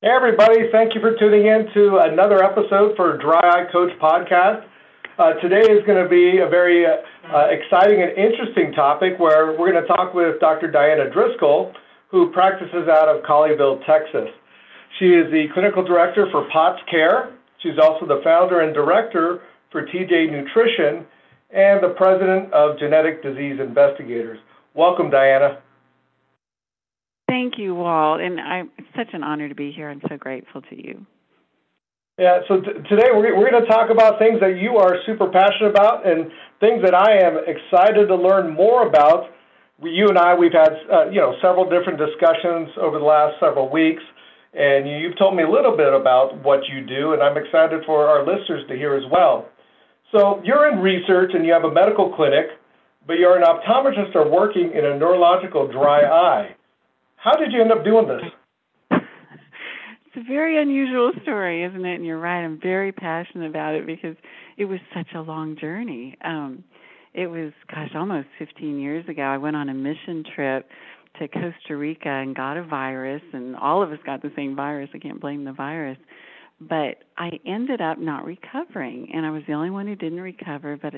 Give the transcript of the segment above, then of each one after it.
Hey, everybody. Thank you for tuning in to another episode for Dry Eye Coach Podcast. Uh, today is going to be a very uh, exciting and interesting topic where we're going to talk with Dr. Diana Driscoll, who practices out of Colleyville, Texas. She is the clinical director for POTS Care. She's also the founder and director for TJ Nutrition and the president of Genetic Disease Investigators. Welcome, Diana. Thank you, Walt, and I, it's such an honor to be here. I'm so grateful to you. Yeah, so t- today we're, we're going to talk about things that you are super passionate about and things that I am excited to learn more about. We, you and I, we've had uh, you know several different discussions over the last several weeks, and you've told me a little bit about what you do, and I'm excited for our listeners to hear as well. So you're in research and you have a medical clinic, but you're an optometrist or working in a neurological dry eye. How did you end up doing this? It's a very unusual story, isn't it? And you're right. I'm very passionate about it because it was such a long journey. Um, it was, gosh, almost 15 years ago. I went on a mission trip to Costa Rica and got a virus, and all of us got the same virus. I can't blame the virus. But I ended up not recovering, and I was the only one who didn't recover. But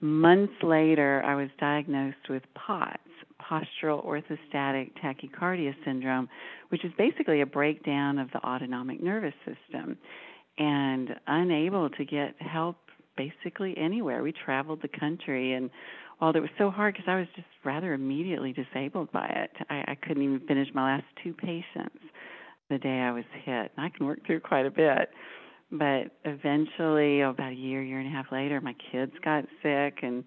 months later, I was diagnosed with POTS, postural orthostatic tachycardia syndrome, which is basically a breakdown of the autonomic nervous system, and unable to get help basically anywhere. We traveled the country, and while it was so hard because I was just rather immediately disabled by it, I, I couldn't even finish my last two patients the day I was hit. And I can work through quite a bit. But eventually, oh, about a year, year and a half later, my kids got sick, and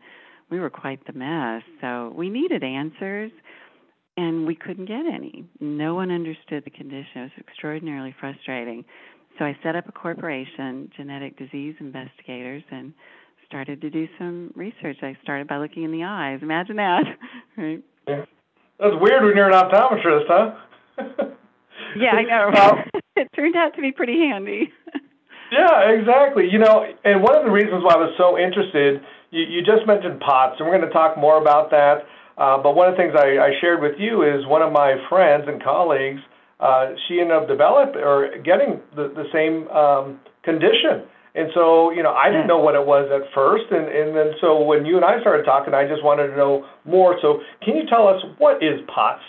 we were quite the mess. So we needed answers, and we couldn't get any. No one understood the condition. It was extraordinarily frustrating. So I set up a corporation, Genetic Disease Investigators, and started to do some research. I started by looking in the eyes. Imagine that, right? Yeah. That's weird when you're an optometrist, huh? yeah, I know. it turned out to be pretty handy. yeah, exactly. You know, and one of the reasons why I was so interested you, you just mentioned POTS, and we're going to talk more about that. Uh, but one of the things I, I shared with you is one of my friends and colleagues, uh, she ended up developing or getting the, the same um, condition. And so, you know, I didn't know what it was at first. And, and then so when you and I started talking, I just wanted to know more. So can you tell us what is POTS?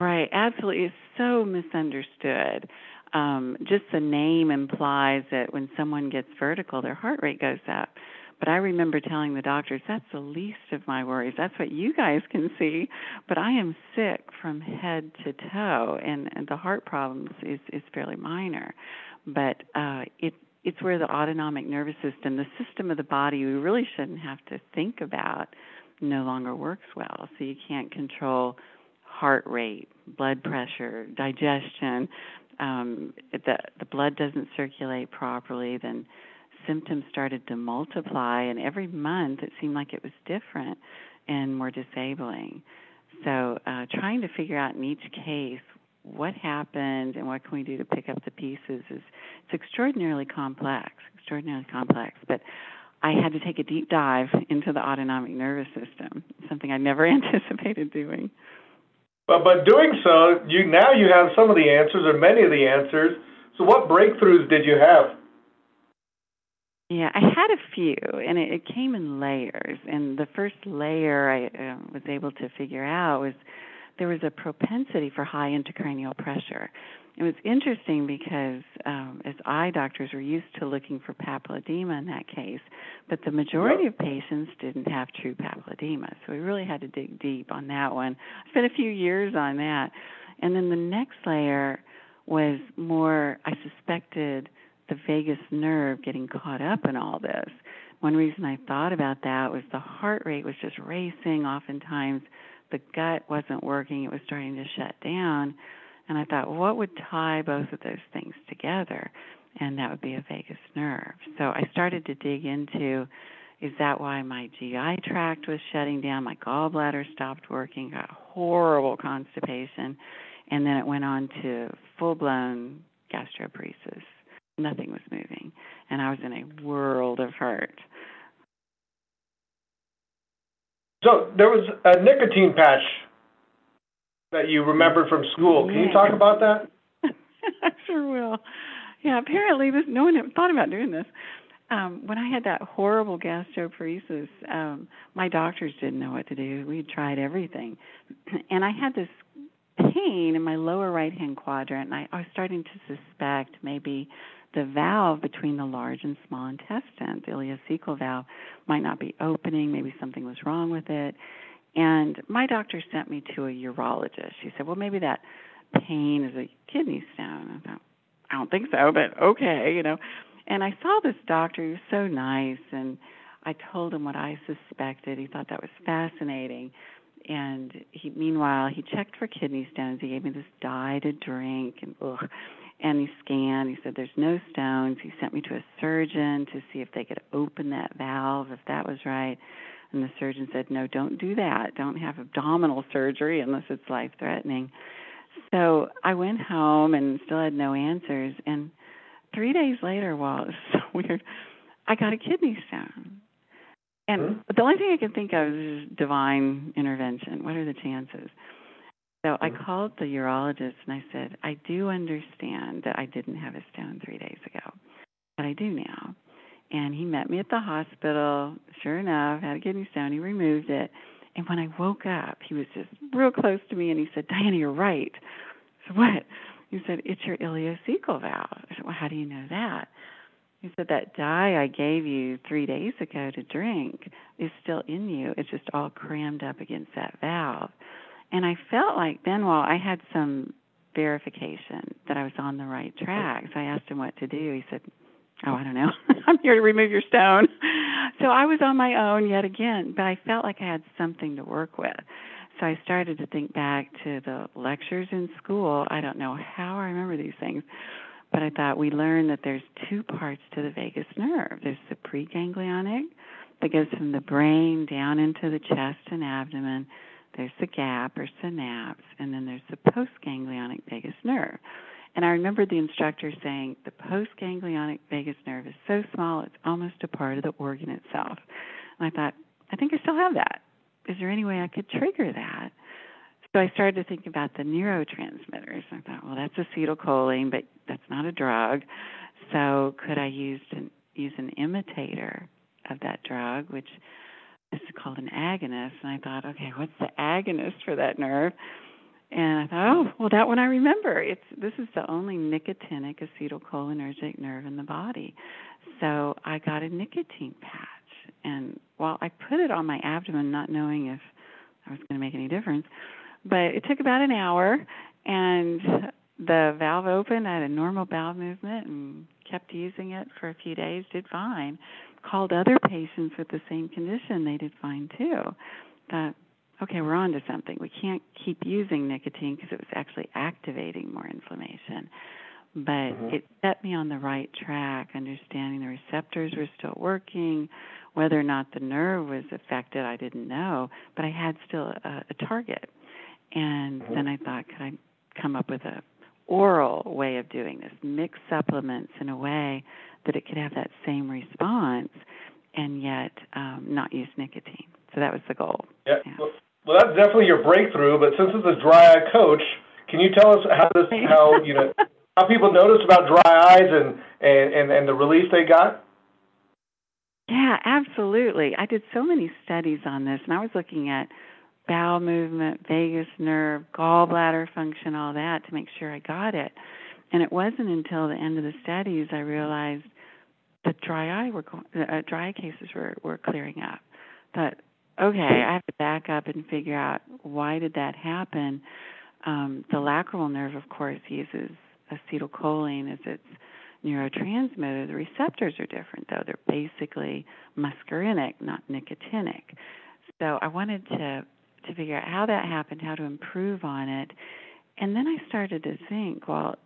Right, absolutely. It's so misunderstood. Um, just the name implies that when someone gets vertical, their heart rate goes up. But I remember telling the doctors, that's the least of my worries. That's what you guys can see. But I am sick from head to toe, and, and the heart problems is, is fairly minor. But uh, it, it's where the autonomic nervous system, the system of the body we really shouldn't have to think about, no longer works well. So you can't control heart rate, blood pressure, digestion. Um, the the blood doesn't circulate properly, then symptoms started to multiply, and every month it seemed like it was different and more disabling. So, uh, trying to figure out in each case what happened and what can we do to pick up the pieces is it's extraordinarily complex, extraordinarily complex. But I had to take a deep dive into the autonomic nervous system, something I never anticipated doing. But but doing so, you now you have some of the answers or many of the answers. So what breakthroughs did you have? Yeah, I had a few, and it, it came in layers. And the first layer I uh, was able to figure out was there was a propensity for high intracranial pressure. It was interesting because um, as eye doctors, we're used to looking for papilledema in that case, but the majority of patients didn't have true papilledema. So we really had to dig deep on that one. I spent a few years on that. And then the next layer was more, I suspected the vagus nerve getting caught up in all this. One reason I thought about that was the heart rate was just racing. Oftentimes, the gut wasn't working, it was starting to shut down. And I thought, what would tie both of those things together? And that would be a vagus nerve. So I started to dig into is that why my GI tract was shutting down? My gallbladder stopped working, got horrible constipation, and then it went on to full blown gastroparesis nothing was moving, and I was in a world of hurt. So there was a nicotine patch that you remembered from school. Can you talk about that? I sure will. Yeah, apparently this no one had thought about doing this. Um, when I had that horrible gastroparesis, um, my doctors didn't know what to do. We tried everything, and I had this pain in my lower right hand quadrant, and I, I was starting to suspect maybe the valve between the large and small intestine, the ileocecal valve, might not be opening. Maybe something was wrong with it. And my doctor sent me to a urologist. She said, "Well, maybe that pain is a kidney stone." I thought, "I don't think so, but okay, you know." And I saw this doctor. He was so nice, and I told him what I suspected. He thought that was fascinating. And he, meanwhile, he checked for kidney stones. He gave me this dye to drink, and ugh and he scanned. He said there's no stones. He sent me to a surgeon to see if they could open that valve, if that was right. And the surgeon said, no, don't do that. Don't have abdominal surgery unless it's life threatening. So I went home and still had no answers. And three days later, well, it was so weird, I got a kidney stone. And mm-hmm. the only thing I can think of is divine intervention. What are the chances? So I mm-hmm. called the urologist and I said, I do understand that I didn't have a stone three days ago, but I do now. And he met me at the hospital. Sure enough, had a kidney stone. He removed it. And when I woke up, he was just real close to me and he said, Diana, you're right. I said, What? He said, It's your ileocecal valve. I said, Well, how do you know that? He said, That dye I gave you three days ago to drink is still in you. It's just all crammed up against that valve. And I felt like then, while I had some verification that I was on the right track. So I asked him what to do. He said, Oh, I don't know. I'm here to remove your stone. So I was on my own yet again, but I felt like I had something to work with. So I started to think back to the lectures in school. I don't know how I remember these things, but I thought we learned that there's two parts to the vagus nerve. There's the preganglionic that goes from the brain down into the chest and abdomen there's the gap or synapse, and then there's the postganglionic vagus nerve. And I remember the instructor saying the postganglionic vagus nerve is so small it's almost a part of the organ itself. And I thought, I think I still have that. Is there any way I could trigger that? So I started to think about the neurotransmitters. I thought, well, that's acetylcholine, but that's not a drug. So could I use an use an imitator of that drug, which is called an agonist. And I thought, okay, what's the agonist for that nerve? And I thought, oh, well, that one I remember. It's this is the only nicotinic acetylcholinergic nerve in the body. So I got a nicotine patch, and while I put it on my abdomen, not knowing if I was going to make any difference, but it took about an hour, and the valve opened. I had a normal bowel movement, and kept using it for a few days. Did fine called other patients with the same condition, they did fine too. That okay, we're on to something. We can't keep using nicotine because it was actually activating more inflammation. But mm-hmm. it set me on the right track, understanding the receptors were still working. Whether or not the nerve was affected, I didn't know, but I had still a, a target. And mm-hmm. then I thought, could I come up with a oral way of doing this? Mix supplements in a way that it could have that same response and yet um, not use nicotine. So that was the goal. Yeah. yeah. Well, that's definitely your breakthrough. But since it's a dry eye coach, can you tell us how this, how you know, how people notice about dry eyes and and and, and the relief they got? Yeah, absolutely. I did so many studies on this, and I was looking at bowel movement, vagus nerve, gallbladder function, all that to make sure I got it. And it wasn't until the end of the studies I realized that dry eye were uh, dry cases were were clearing up. That okay, I have to back up and figure out why did that happen. Um, the lacrimal nerve, of course, uses acetylcholine as its neurotransmitter. The receptors are different, though. They're basically muscarinic, not nicotinic. So I wanted to to figure out how that happened, how to improve on it. And then I started to think, well,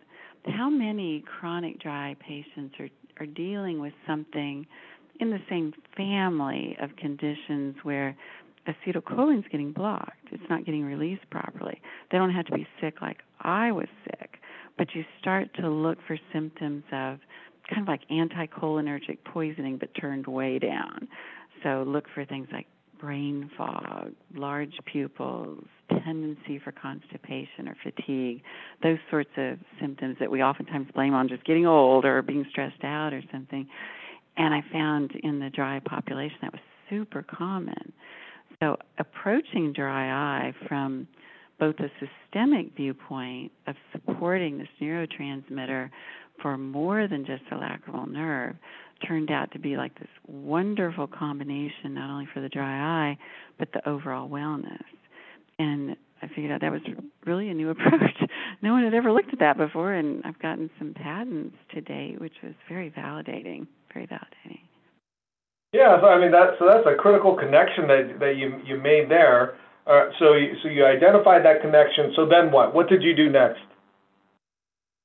how many chronic dry patients are, are dealing with something in the same family of conditions where acetylcholine is getting blocked. It's not getting released properly. They don't have to be sick like I was sick, but you start to look for symptoms of kind of like anticholinergic poisoning but turned way down. So look for things like brain fog, large pupils, tendency for constipation or fatigue, those sorts of symptoms that we oftentimes blame on just getting old or being stressed out or something. And I found in the dry population that was super common. So approaching dry eye from both a systemic viewpoint of supporting this neurotransmitter for more than just the lacrimal nerve turned out to be like this wonderful combination, not only for the dry eye, but the overall wellness. And I figured out that was really a new approach. no one had ever looked at that before, and I've gotten some patents to date, which was very validating. Very validating. Yeah, so I mean that so that's a critical connection that that you you made there. Uh, so you, so you identified that connection. So then what? What did you do next?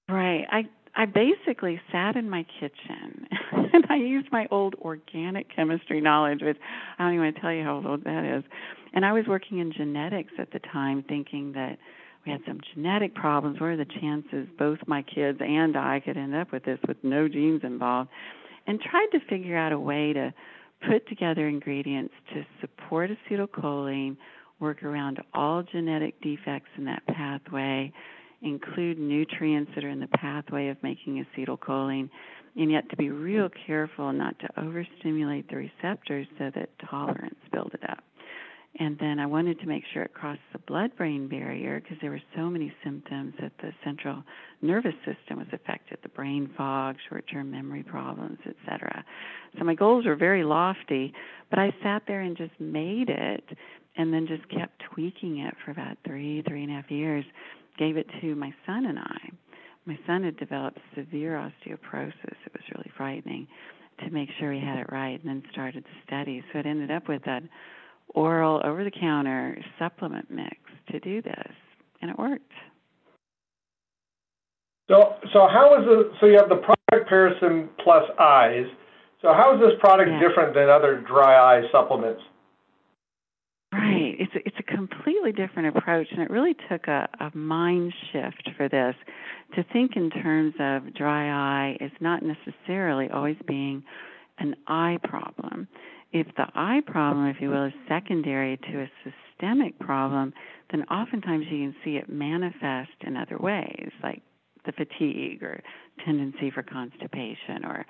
Right. I I basically sat in my kitchen and I used my old organic chemistry knowledge, which I don't even want to tell you how old that is. And I was working in genetics at the time, thinking that we had some genetic problems. What are the chances both my kids and I could end up with this with no genes involved? And tried to figure out a way to put together ingredients to support acetylcholine, work around all genetic defects in that pathway include nutrients that are in the pathway of making acetylcholine, and yet to be real careful not to overstimulate the receptors so that tolerance build it up. And then I wanted to make sure it crossed the blood brain barrier because there were so many symptoms that the central nervous system was affected the brain fog, short term memory problems, etc. So my goals were very lofty, but I sat there and just made it and then just kept tweaking it for about three, three and a half years gave it to my son and I. My son had developed severe osteoporosis. It was really frightening to make sure he had it right, and then started the study. So it ended up with an oral, over the counter supplement mix to do this, and it worked. So, so how is it? So you have the product Parasym Plus Eyes. So how is this product yeah. different than other dry eye supplements? Right. It's a, it's a completely different approach, and it really took a, a mind shift for this to think in terms of dry eye is not necessarily always being an eye problem. If the eye problem, if you will, is secondary to a systemic problem, then oftentimes you can see it manifest in other ways, like the fatigue or tendency for constipation or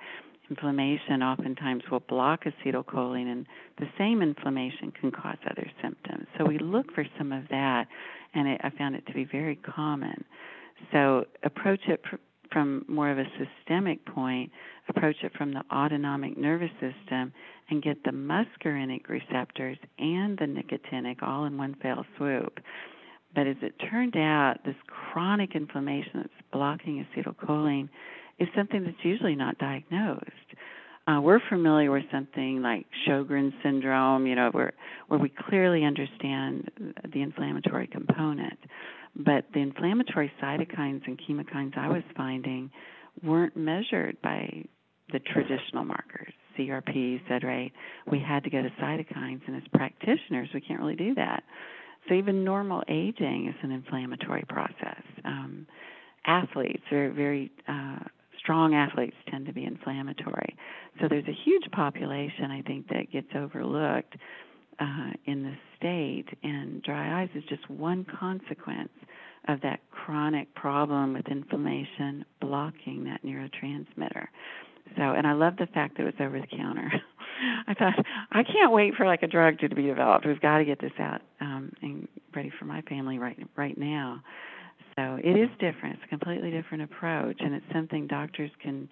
inflammation oftentimes will block acetylcholine, and the same inflammation can cause other symptoms. So we look for some of that, and it, I found it to be very common. So approach it pr- from more of a systemic point, approach it from the autonomic nervous system, and get the muscarinic receptors and the nicotinic all in one fell swoop. But as it turned out, this chronic inflammation that's blocking acetylcholine is something that's usually not diagnosed. Uh, we're familiar with something like Sjogren's syndrome, you know, where where we clearly understand the inflammatory component, but the inflammatory cytokines and chemokines I was finding weren't measured by the traditional markers, CRP, rate. We had to go to cytokines, and as practitioners, we can't really do that. So even normal aging is an inflammatory process. Um, athletes are very uh, strong athletes tend to be inflammatory. So there's a huge population, I think, that gets overlooked uh, in the state, and dry eyes is just one consequence of that chronic problem with inflammation blocking that neurotransmitter. So, and I love the fact that it was over the counter. I thought I can't wait for like a drug to be developed. We've got to get this out um, and ready for my family right right now. So it is different. It's a completely different approach, and it's something doctors can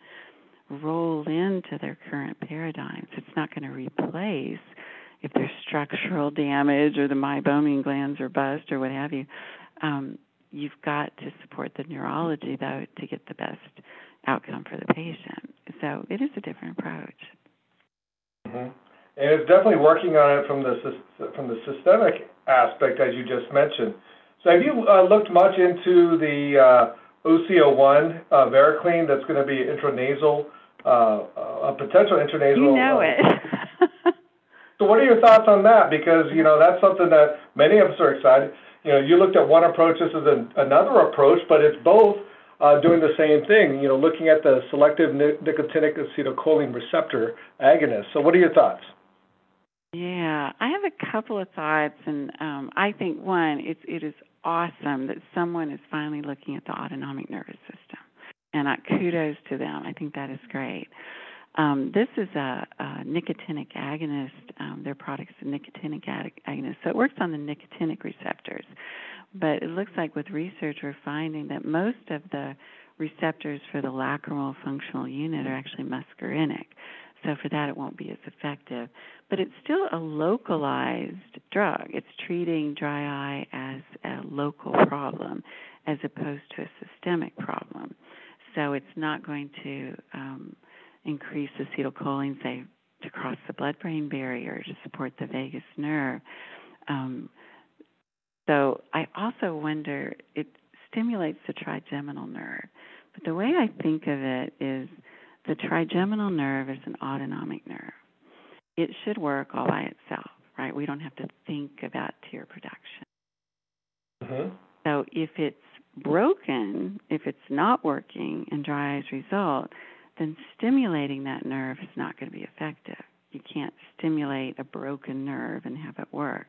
roll into their current paradigms. It's not going to replace if there's structural damage or the meibomian glands are bust or what have you. Um, you've got to support the neurology though to get the best outcome for the patient. So it is a different approach. Mm-hmm. And it's definitely working on it from the from the systemic aspect, as you just mentioned. So have you uh, looked much into the uh, OC01 uh, varenicline that's going to be intranasal, uh, a potential intranasal? You know it. so what are your thoughts on that? Because, you know, that's something that many of us are excited. You know, you looked at one approach, this is an, another approach, but it's both uh, doing the same thing, you know, looking at the selective nicotinic acetylcholine receptor agonist. So what are your thoughts? Yeah, I have a couple of thoughts, and um, I think one, it's it is awesome that someone is finally looking at the autonomic nervous system, and I, kudos to them. I think that is great. Um, this is a, a nicotinic agonist. Um, their product is a nicotinic agonist, so it works on the nicotinic receptors. But it looks like with research, we're finding that most of the receptors for the lacrimal functional unit are actually muscarinic. So for that, it won't be as effective. But it's still a localized drug. It's treating dry eye as a local problem as opposed to a systemic problem. So it's not going to um, increase acetylcholine, say, to cross the blood-brain barrier to support the vagus nerve. Um, so I also wonder it stimulates the trigeminal nerve. But the way I think of it is the trigeminal nerve is an autonomic nerve. It should work all by itself, right? We don't have to think about tear production. Mm-hmm. So if it's broken, if it's not working and dry eyes result, then stimulating that nerve is not going to be effective. You can't stimulate a broken nerve and have it work.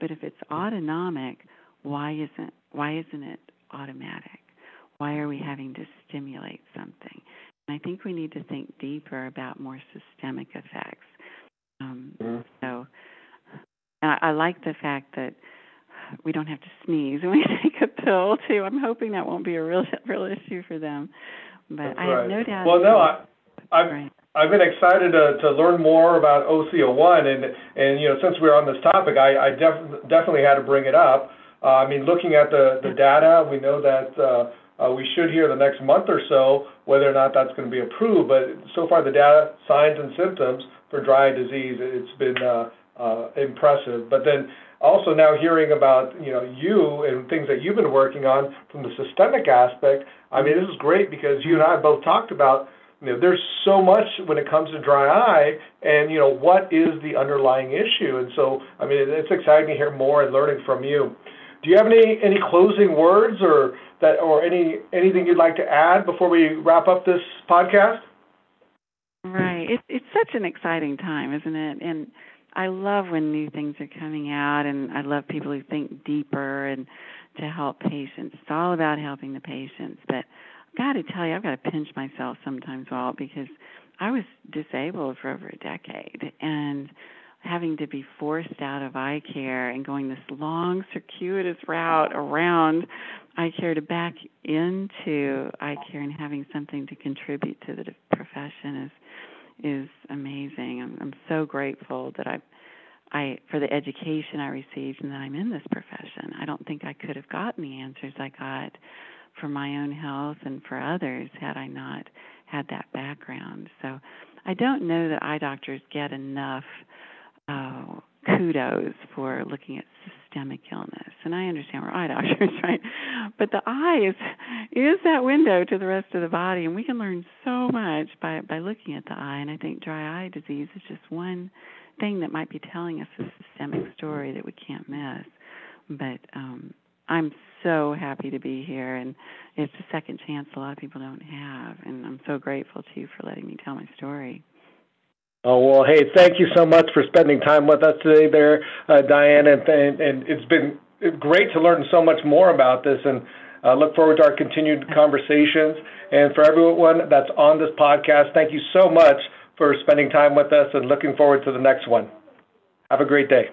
But if it's autonomic, why isn't why isn't it automatic? Why are we having to stimulate something? And I think we need to think deeper about more systemic effects. Um, mm-hmm. So I, I like the fact that we don't have to sneeze when we take a pill too. I'm hoping that won't be a real real issue for them. But I have no doubt. Well, no, I, I've right. I've been excited to to learn more about OC01, and and you know since we're on this topic, I I def- definitely had to bring it up. Uh, I mean, looking at the the data, we know that. Uh, uh, we should hear the next month or so whether or not that's going to be approved. But so far, the data, signs and symptoms for dry eye disease, it's been uh, uh, impressive. But then also now hearing about you know you and things that you've been working on from the systemic aspect. I mean, this is great because you and I both talked about you know there's so much when it comes to dry eye, and you know what is the underlying issue. And so I mean, it's exciting to hear more and learning from you. Do you have any any closing words or that or any anything you'd like to add before we wrap up this podcast? Right. It's it's such an exciting time, isn't it? And I love when new things are coming out, and I love people who think deeper and to help patients. It's all about helping the patients. But I've got to tell you, I've got to pinch myself sometimes, Walt, because I was disabled for over a decade, and having to be forced out of eye care and going this long circuitous route around eye care to back into eye care and having something to contribute to the profession is is amazing. I'm, I'm so grateful that I I for the education I received and that I'm in this profession. I don't think I could have gotten the answers I got for my own health and for others had I not had that background. So I don't know that eye doctors get enough uh, kudos for looking at systemic illness. And I understand we're eye doctors, right? But the eye is is that window to the rest of the body, and we can learn so much by by looking at the eye. And I think dry eye disease is just one thing that might be telling us a systemic story that we can't miss. But um, I'm so happy to be here, and it's a second chance a lot of people don't have. And I'm so grateful to you for letting me tell my story. Oh well, hey, thank you so much for spending time with us today, there, uh, Diane, and, and, and it's been great to learn so much more about this, and uh, look forward to our continued conversations. And for everyone that's on this podcast, thank you so much for spending time with us, and looking forward to the next one. Have a great day.